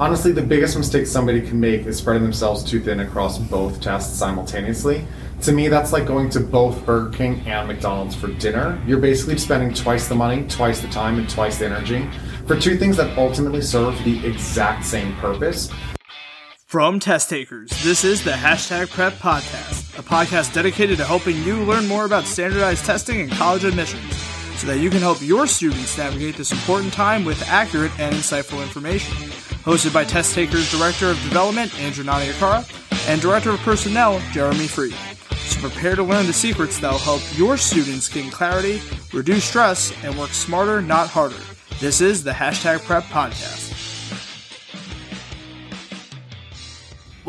Honestly, the biggest mistake somebody can make is spreading themselves too thin across both tests simultaneously. To me, that's like going to both Burger King and McDonald's for dinner. You're basically spending twice the money, twice the time, and twice the energy for two things that ultimately serve the exact same purpose. From test takers, this is the Hashtag Prep Podcast, a podcast dedicated to helping you learn more about standardized testing and college admissions so that you can help your students navigate this important time with accurate and insightful information hosted by Test Takers Director of Development, Andrew Naniakara, and Director of Personnel, Jeremy Free. So prepare to learn the secrets that will help your students gain clarity, reduce stress, and work smarter, not harder. This is the Hashtag Prep Podcast.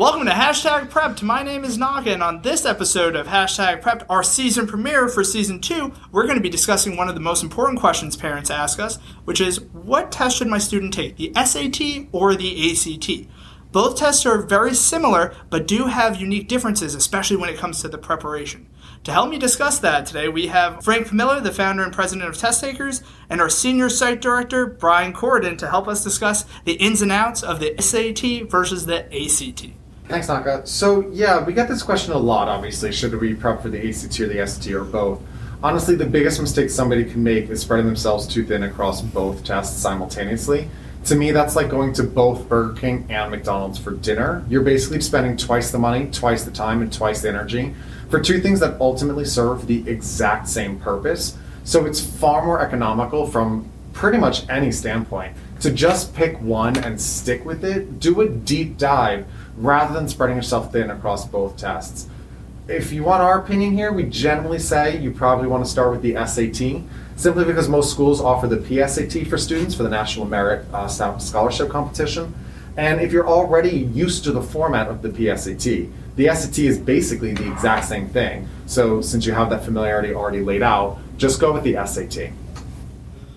Welcome to Hashtag Prepped. My name is and on this episode of Hashtag Prepped, our season premiere for season two, we're going to be discussing one of the most important questions parents ask us, which is what test should my student take, the SAT or the ACT? Both tests are very similar, but do have unique differences, especially when it comes to the preparation. To help me discuss that today, we have Frank Miller, the founder and president of Test Takers, and our senior site director, Brian Corridon, to help us discuss the ins and outs of the SAT versus the ACT. Thanks, Naka. So, yeah, we get this question a lot, obviously. Should we prep for the ACT or the SAT or both? Honestly, the biggest mistake somebody can make is spreading themselves too thin across both tests simultaneously. To me, that's like going to both Burger King and McDonald's for dinner. You're basically spending twice the money, twice the time, and twice the energy for two things that ultimately serve the exact same purpose. So it's far more economical from pretty much any standpoint to just pick one and stick with it. Do a deep dive rather than spreading yourself thin across both tests. If you want our opinion here, we generally say you probably want to start with the SAT, simply because most schools offer the PSAT for students for the National Merit uh, Scholarship Competition. And if you're already used to the format of the PSAT, the SAT is basically the exact same thing. So since you have that familiarity already laid out, just go with the SAT.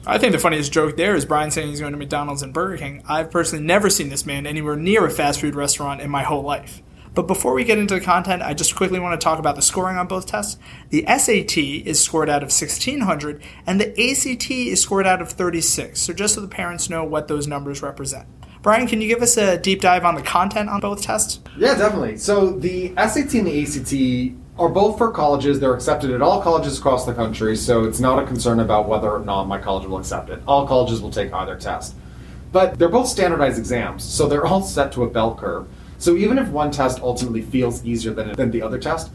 I think the funniest joke there is Brian saying he's going to McDonald's and Burger King. I've personally never seen this man anywhere near a fast food restaurant in my whole life. But before we get into the content, I just quickly want to talk about the scoring on both tests. The SAT is scored out of 1600 and the ACT is scored out of 36. So just so the parents know what those numbers represent. Brian, can you give us a deep dive on the content on both tests? Yeah, definitely. So the SAT and the ACT are both for colleges. They're accepted at all colleges across the country, so it's not a concern about whether or not my college will accept it. All colleges will take either test. But they're both standardized exams, so they're all set to a bell curve. So even if one test ultimately feels easier than, than the other test,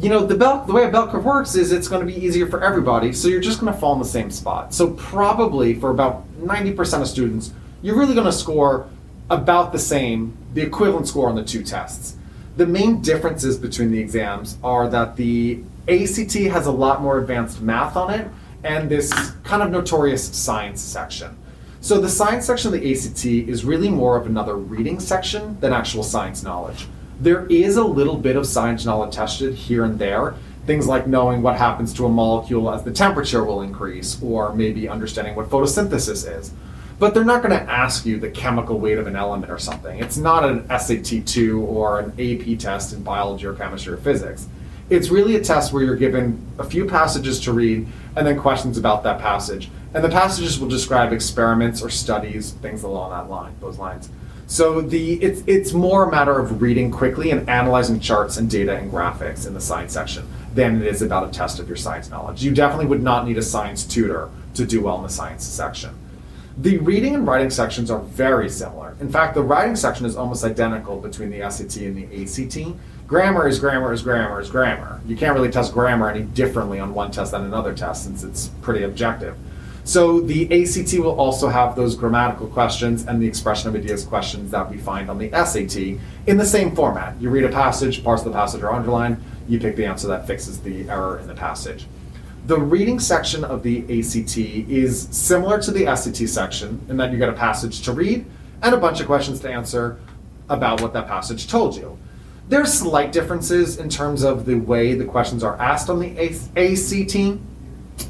you know, the bell the way a bell curve works is it's going to be easier for everybody, so you're just going to fall in the same spot. So probably for about 90% of students, you're really going to score about the same, the equivalent score on the two tests. The main differences between the exams are that the ACT has a lot more advanced math on it and this kind of notorious science section. So the science section of the ACT is really more of another reading section than actual science knowledge. There is a little bit of science knowledge tested here and there, things like knowing what happens to a molecule as the temperature will increase, or maybe understanding what photosynthesis is but they're not going to ask you the chemical weight of an element or something. It's not an SAT2 or an AP test in biology or chemistry or physics. It's really a test where you're given a few passages to read and then questions about that passage. And the passages will describe experiments or studies, things along that line, those lines. So the it's it's more a matter of reading quickly and analyzing charts and data and graphics in the science section than it is about a test of your science knowledge. You definitely would not need a science tutor to do well in the science section. The reading and writing sections are very similar. In fact, the writing section is almost identical between the SAT and the ACT. Grammar is grammar is grammar is grammar. You can't really test grammar any differently on one test than another test since it's pretty objective. So the ACT will also have those grammatical questions and the expression of ideas questions that we find on the SAT in the same format. You read a passage, parts of the passage are underlined, you pick the answer that fixes the error in the passage. The reading section of the ACT is similar to the SAT section in that you get a passage to read and a bunch of questions to answer about what that passage told you. There are slight differences in terms of the way the questions are asked on the ACT.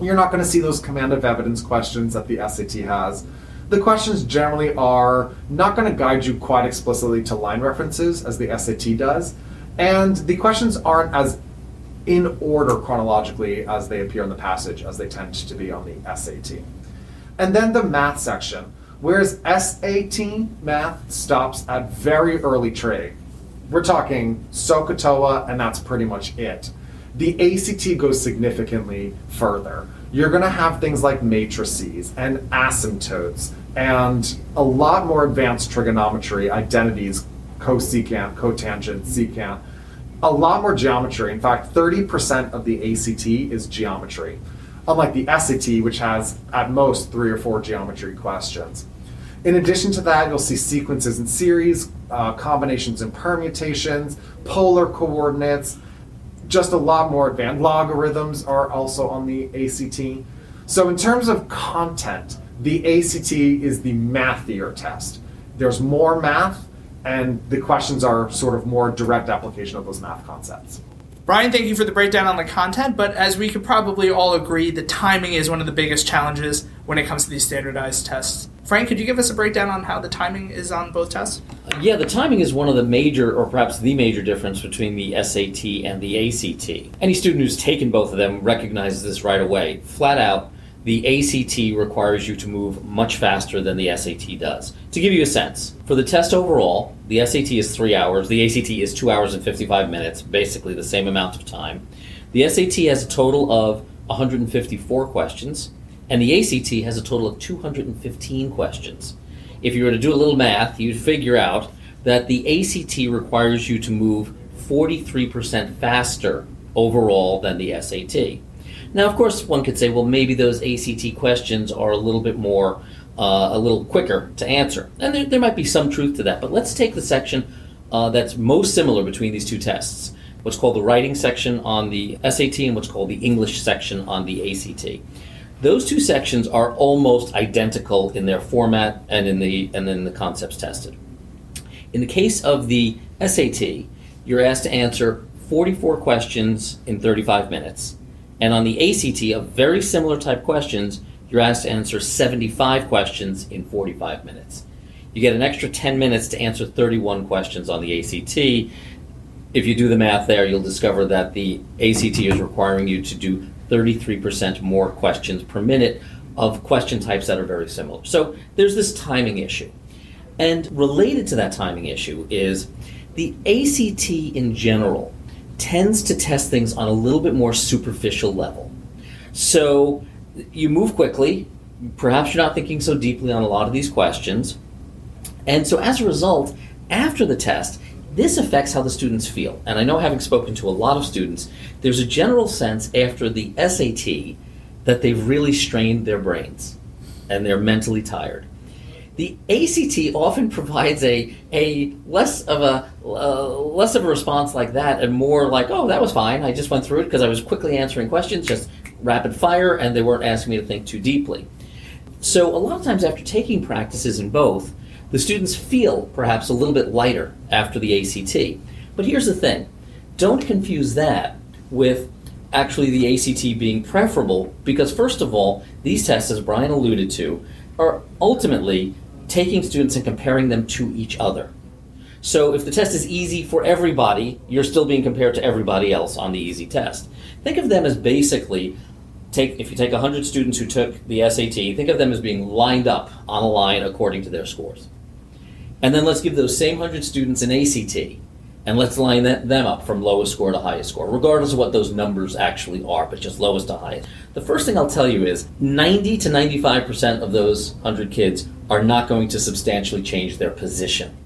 You're not going to see those command of evidence questions that the SAT has. The questions generally are not going to guide you quite explicitly to line references as the SAT does, and the questions aren't as in order chronologically as they appear in the passage, as they tend to be on the SAT. And then the math section. Whereas SAT math stops at very early trig. We're talking SOHCAHTOA, and that's pretty much it. The ACT goes significantly further. You're going to have things like matrices and asymptotes and a lot more advanced trigonometry, identities, cosecant, cotangent, secant, a lot more geometry. In fact, 30% of the ACT is geometry, unlike the SAT, which has at most three or four geometry questions. In addition to that, you'll see sequences and series, uh, combinations and permutations, polar coordinates, just a lot more advanced. Logarithms are also on the ACT. So, in terms of content, the ACT is the mathier test. There's more math, and the questions are sort of more direct application of those math concepts. Brian, thank you for the breakdown on the content, but as we could probably all agree, the timing is one of the biggest challenges when it comes to these standardized tests. Frank, could you give us a breakdown on how the timing is on both tests? Uh, yeah, the timing is one of the major, or perhaps the major difference between the SAT and the ACT. Any student who's taken both of them recognizes this right away. Flat out, the ACT requires you to move much faster than the SAT does. To give you a sense, for the test overall, the SAT is three hours, the ACT is two hours and 55 minutes, basically the same amount of time. The SAT has a total of 154 questions, and the ACT has a total of 215 questions. If you were to do a little math, you'd figure out that the ACT requires you to move 43% faster overall than the SAT. Now, of course, one could say, well, maybe those ACT questions are a little bit more, uh, a little quicker to answer. And there, there, might be some truth to that. But let's take the section uh, that's most similar between these two tests what's called the writing section on the SAT and what's called the English section on the ACT. Those two sections are almost identical in their format and in the and in the concepts tested. In the case of the SAT, you're asked to answer 44 questions in 35 minutes. And on the ACT, of very similar type questions, you're asked to answer 75 questions in 45 minutes. You get an extra 10 minutes to answer 31 questions on the ACT. If you do the math there, you'll discover that the ACT is requiring you to do 33% more questions per minute of question types that are very similar. So there's this timing issue. And related to that timing issue is the ACT in general tends to test things on a little bit more superficial level. So you move quickly, perhaps you're not thinking so deeply on a lot of these questions. And so as a result, after the test, this affects how the students feel. And I know, having spoken to a lot of students, there's a general sense after the SAT that they've really strained their brains and they're mentally tired. The ACT often provides a a less of a uh, less of a response like that, and more like, "Oh, that was fine. I just went through it because I was quickly answering questions, just rapid fire, and they weren't asking me to think too deeply." So a lot of times after taking practices in both, the students feel perhaps a little bit lighter after the ACT. But here's the thing: don't confuse that with actually the ACT being preferable, because first of all, these tests, as Brian alluded to, are ultimately taking students and comparing them to each other. So if the test is easy for everybody, you're still being compared to everybody else on the easy test. Think of them as basically take if you take 100 students who took the SAT, think of them as being lined up on a line according to their scores. And then let's give those same 100 students an ACT and let's line that, them up from lowest score to highest score, regardless of what those numbers actually are, but just lowest to highest. The first thing I'll tell you is 90 to 95% of those 100 kids are not going to substantially change their position.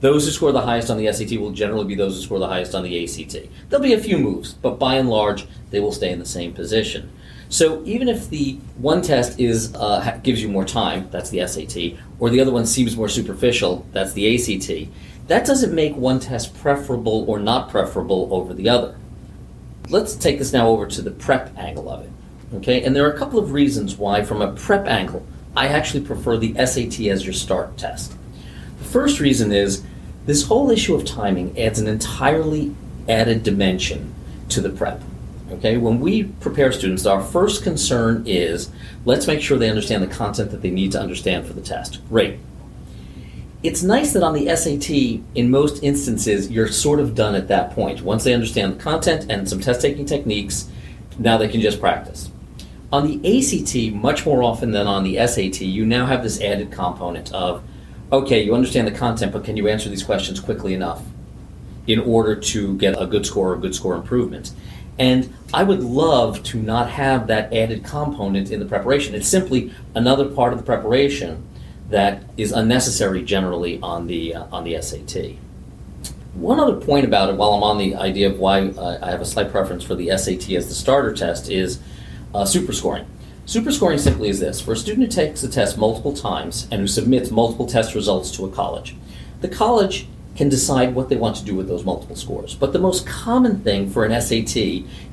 Those who score the highest on the SAT will generally be those who score the highest on the ACT. There'll be a few moves, but by and large, they will stay in the same position. So even if the one test is uh, gives you more time, that's the SAT, or the other one seems more superficial, that's the ACT that doesn't make one test preferable or not preferable over the other. Let's take this now over to the prep angle of it. Okay, and there are a couple of reasons why, from a prep angle, I actually prefer the SAT as your start test. The first reason is this whole issue of timing adds an entirely added dimension to the prep. Okay, when we prepare students, our first concern is let's make sure they understand the content that they need to understand for the test. Great it's nice that on the SAT, in most instances, you're sort of done at that point. Once they understand the content and some test taking techniques, now they can just practice. On the ACT, much more often than on the SAT, you now have this added component of, okay, you understand the content, but can you answer these questions quickly enough in order to get a good score or good score improvement? And I would love to not have that added component in the preparation. It's simply another part of the preparation that is unnecessary generally on the uh, on the SAT. One other point about it, while I'm on the idea of why uh, I have a slight preference for the SAT as the starter test, is uh, superscoring. Superscoring simply is this: for a student who takes a test multiple times and who submits multiple test results to a college, the college can decide what they want to do with those multiple scores. But the most common thing for an SAT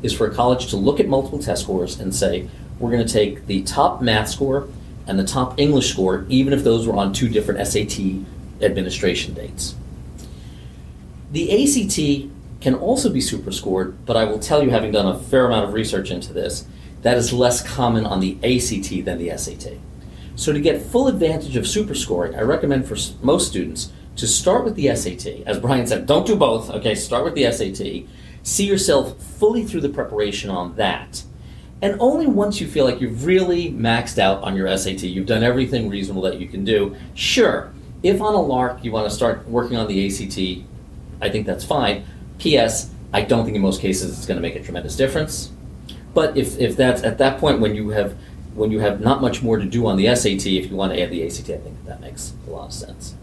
is for a college to look at multiple test scores and say, we're going to take the top math score and the top English score, even if those were on two different SAT administration dates. The ACT can also be superscored, but I will tell you, having done a fair amount of research into this, that is less common on the ACT than the SAT. So, to get full advantage of superscoring, I recommend for most students to start with the SAT. As Brian said, don't do both. Okay, start with the SAT. See yourself fully through the preparation on that. And only once you feel like you've really maxed out on your SAT, you've done everything reasonable that you can do, sure, if on a lark you want to start working on the ACT, I think that's fine. P.S. I don't think in most cases it's going to make a tremendous difference. But if, if that's at that point when you have when you have not much more to do on the SAT, if you want to add the ACT, I think that, makes a lot of sense.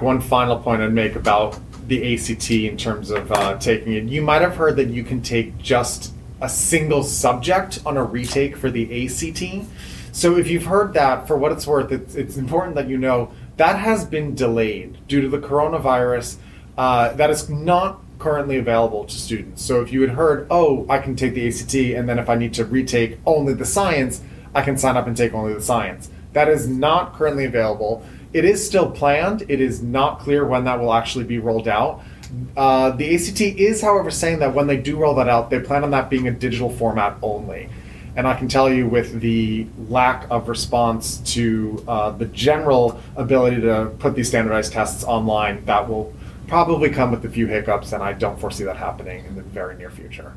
One final point I'd make about the ACT in terms of uh, taking it. You might have heard that you can take just a single subject on a retake for the ACT. So if you've heard that, for what it's worth, it's, it's important that you know that has been delayed due to the coronavirus. Uh, that is not currently available to students. So if you had heard, oh, I can take the ACT, and then if I need to retake only the science, I can sign up and take only the science. That is not currently available. It is still planned. It is not clear when that will actually be rolled out. Uh, the ACT is, however, saying that when they do roll that out, they plan on that being a digital format only. And I can tell you, with the lack of response to uh, the general ability to put these standardized tests online, that will probably come with a few hiccups, and I don't foresee that happening in the very near future.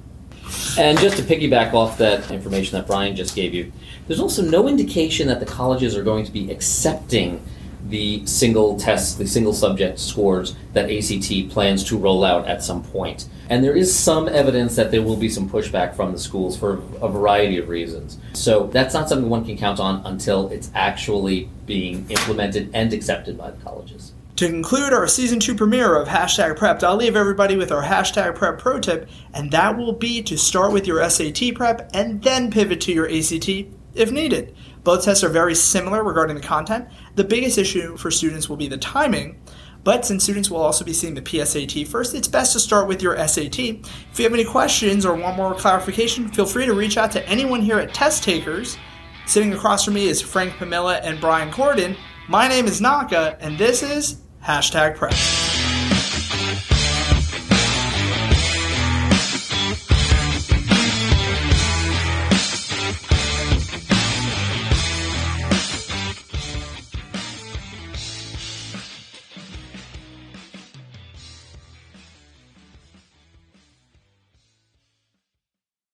And just to piggyback off that information that Brian just gave you, there's also no indication that the colleges are going to be accepting the single tests, the single subject scores that ACT plans to roll out at some point. And there is some evidence that there will be some pushback from the schools for a variety of reasons. So that's not something one can count on until it's actually being implemented and accepted by the colleges. To conclude our season two premiere of Hashtag Prepped, I'll leave everybody with our Hashtag Prep pro tip, and that will be to start with your SAT prep and then pivot to your ACT if needed. Both tests are very similar regarding the content. The biggest issue for students will be the timing, but since students will also be seeing the PSAT first, it's best to start with your SAT. If you have any questions or want more clarification, feel free to reach out to anyone here at Test Takers. Sitting across from me is Frank Pamela and Brian Corden. My name is Naka, and this is Hashtag Prep.